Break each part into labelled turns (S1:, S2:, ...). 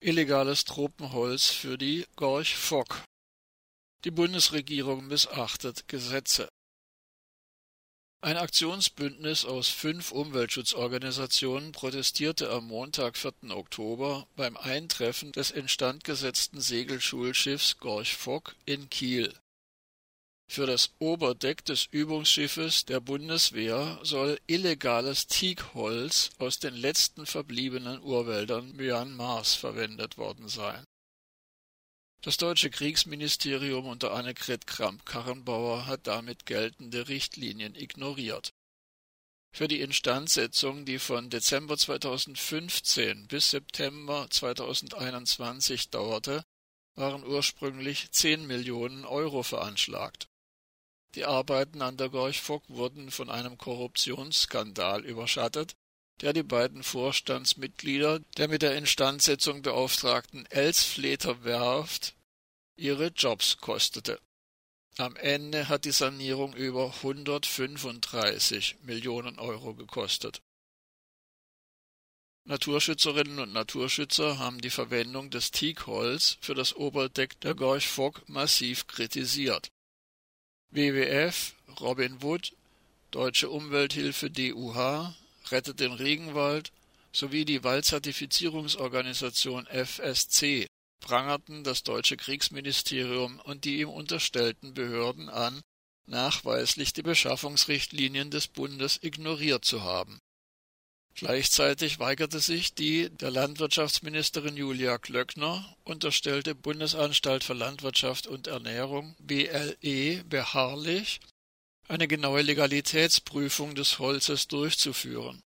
S1: Illegales Tropenholz für die Gorch Fock. Die Bundesregierung missachtet Gesetze. Ein Aktionsbündnis aus fünf Umweltschutzorganisationen protestierte am Montag, 4. Oktober, beim Eintreffen des instandgesetzten Segelschulschiffs Gorch Fock in Kiel. Für das Oberdeck des Übungsschiffes der Bundeswehr soll illegales Teakholz aus den letzten verbliebenen Urwäldern Myanmars verwendet worden sein. Das deutsche Kriegsministerium unter Annegret Kramp-Karrenbauer hat damit geltende Richtlinien ignoriert. Für die Instandsetzung, die von Dezember 2015 bis September 2021 dauerte, waren ursprünglich 10 Millionen Euro veranschlagt. Die Arbeiten an der Gorch-Fock wurden von einem Korruptionsskandal überschattet, der die beiden Vorstandsmitglieder der mit der Instandsetzung beauftragten Elsfleter Werft ihre Jobs kostete. Am Ende hat die Sanierung über 135 Millionen Euro gekostet. Naturschützerinnen und Naturschützer haben die Verwendung des Teakholz für das Oberdeck der Gorch Fock massiv kritisiert. WWF, Robin Wood, Deutsche Umwelthilfe DUH, Rettet den Regenwald sowie die Waldzertifizierungsorganisation FSC prangerten das deutsche Kriegsministerium und die ihm unterstellten Behörden an, nachweislich die Beschaffungsrichtlinien des Bundes ignoriert zu haben Gleichzeitig weigerte sich die der Landwirtschaftsministerin Julia Klöckner unterstellte Bundesanstalt für Landwirtschaft und Ernährung BLE beharrlich, eine genaue Legalitätsprüfung des Holzes durchzuführen.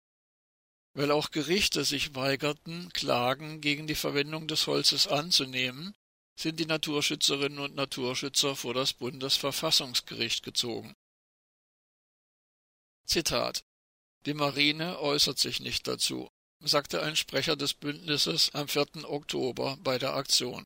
S1: Weil auch Gerichte sich weigerten, Klagen gegen die Verwendung des Holzes anzunehmen, sind die Naturschützerinnen und Naturschützer vor das Bundesverfassungsgericht gezogen. Zitat die Marine äußert sich nicht dazu, sagte ein Sprecher des Bündnisses am 4. Oktober bei der Aktion.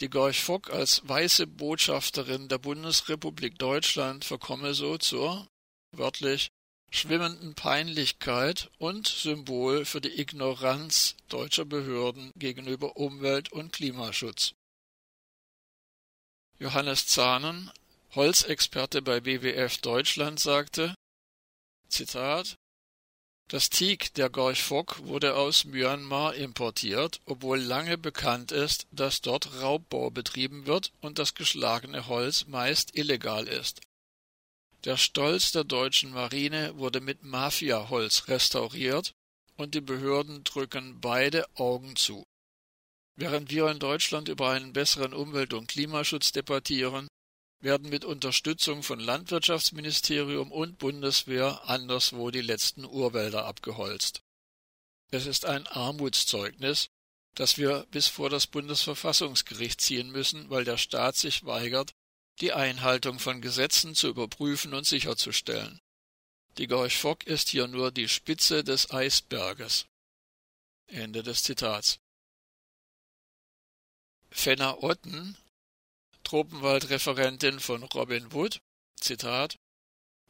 S1: Die Gorch Fock als weiße Botschafterin der Bundesrepublik Deutschland verkomme so zur, wörtlich, schwimmenden Peinlichkeit und Symbol für die Ignoranz deutscher Behörden gegenüber Umwelt- und Klimaschutz. Johannes Zahnen, Holzexperte bei WWF Deutschland, sagte, Zitat Das Teak der Gorch Fock wurde aus Myanmar importiert, obwohl lange bekannt ist, dass dort Raubbau betrieben wird und das geschlagene Holz meist illegal ist. Der Stolz der deutschen Marine wurde mit Mafiaholz restauriert und die Behörden drücken beide Augen zu. Während wir in Deutschland über einen besseren Umwelt- und Klimaschutz debattieren, werden mit Unterstützung von Landwirtschaftsministerium und Bundeswehr anderswo die letzten Urwälder abgeholzt. Es ist ein Armutszeugnis, das wir bis vor das Bundesverfassungsgericht ziehen müssen, weil der Staat sich weigert, die Einhaltung von Gesetzen zu überprüfen und sicherzustellen. Die Gorch Fock ist hier nur die Spitze des Eisberges. Ende des Zitats. Fenner Otten Tropenwaldreferentin von Robin Wood, Zitat,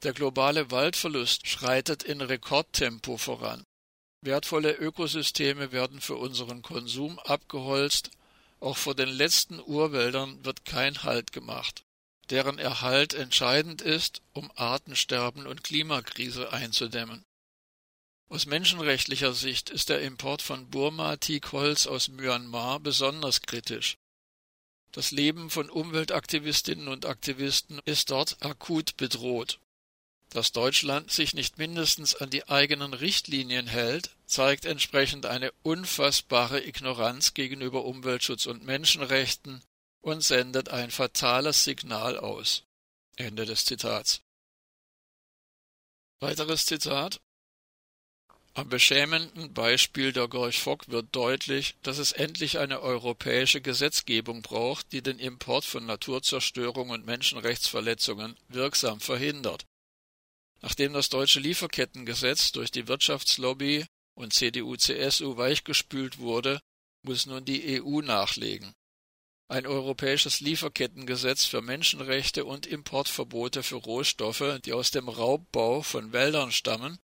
S1: der globale Waldverlust schreitet in Rekordtempo voran. Wertvolle Ökosysteme werden für unseren Konsum abgeholzt, auch vor den letzten Urwäldern wird kein Halt gemacht, deren Erhalt entscheidend ist, um Artensterben und Klimakrise einzudämmen. Aus menschenrechtlicher Sicht ist der Import von Burma-Teakholz aus Myanmar besonders kritisch. Das Leben von Umweltaktivistinnen und Aktivisten ist dort akut bedroht. Dass Deutschland sich nicht mindestens an die eigenen Richtlinien hält, zeigt entsprechend eine unfassbare Ignoranz gegenüber Umweltschutz und Menschenrechten und sendet ein fatales Signal aus. Ende des Zitats. Weiteres Zitat am beschämenden Beispiel der Gorch Fock wird deutlich, dass es endlich eine europäische Gesetzgebung braucht, die den Import von Naturzerstörung und Menschenrechtsverletzungen wirksam verhindert. Nachdem das deutsche Lieferkettengesetz durch die Wirtschaftslobby und CDU-CSU weichgespült wurde, muss nun die EU nachlegen. Ein europäisches Lieferkettengesetz für Menschenrechte und Importverbote für Rohstoffe, die aus dem Raubbau von Wäldern stammen,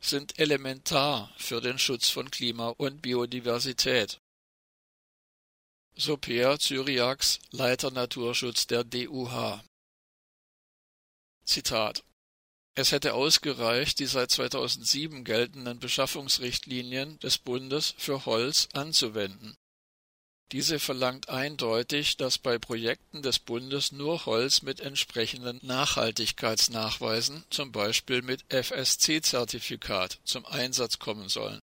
S1: sind elementar für den Schutz von Klima und Biodiversität. so Cyriax, Leiter Naturschutz der DUH. Zitat es hätte ausgereicht, die seit 2007 geltenden Beschaffungsrichtlinien des Bundes für Holz anzuwenden. Diese verlangt eindeutig, dass bei Projekten des Bundes nur Holz mit entsprechenden Nachhaltigkeitsnachweisen, zum Beispiel mit FSC-Zertifikat, zum Einsatz kommen sollen.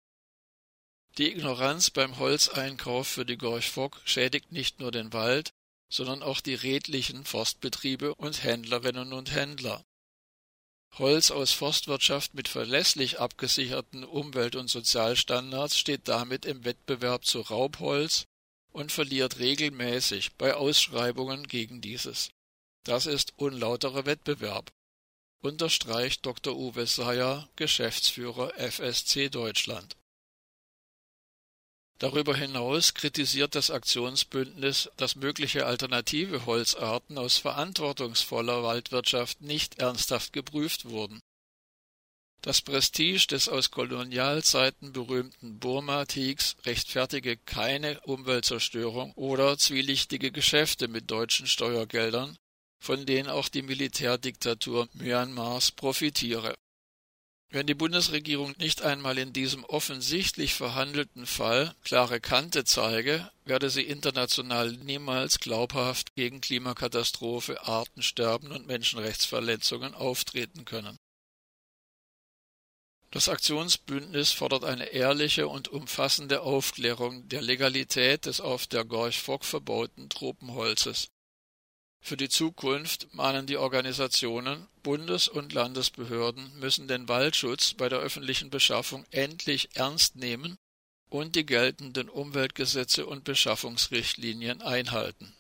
S1: Die Ignoranz beim Holzeinkauf für die Gorch-Fock schädigt nicht nur den Wald, sondern auch die redlichen Forstbetriebe und Händlerinnen und Händler. Holz aus Forstwirtschaft mit verlässlich abgesicherten Umwelt- und Sozialstandards steht damit im Wettbewerb zu Raubholz und verliert regelmäßig bei Ausschreibungen gegen dieses. Das ist unlauterer Wettbewerb, unterstreicht Dr. Uwe Seyer, Geschäftsführer FSC Deutschland. Darüber hinaus kritisiert das Aktionsbündnis, dass mögliche alternative Holzarten aus verantwortungsvoller Waldwirtschaft nicht ernsthaft geprüft wurden. Das Prestige des aus Kolonialzeiten berühmten Burma-Teaks rechtfertige keine Umweltzerstörung oder zwielichtige Geschäfte mit deutschen Steuergeldern, von denen auch die Militärdiktatur Myanmars profitiere wenn die Bundesregierung nicht einmal in diesem offensichtlich verhandelten Fall klare Kante zeige, werde sie international niemals glaubhaft gegen Klimakatastrophe, Artensterben und Menschenrechtsverletzungen auftreten können. Das Aktionsbündnis fordert eine ehrliche und umfassende Aufklärung der Legalität des auf der Gorch Fock verbauten Tropenholzes. Für die Zukunft mahnen die Organisationen, Bundes- und Landesbehörden müssen den Waldschutz bei der öffentlichen Beschaffung endlich ernst nehmen und die geltenden Umweltgesetze und Beschaffungsrichtlinien einhalten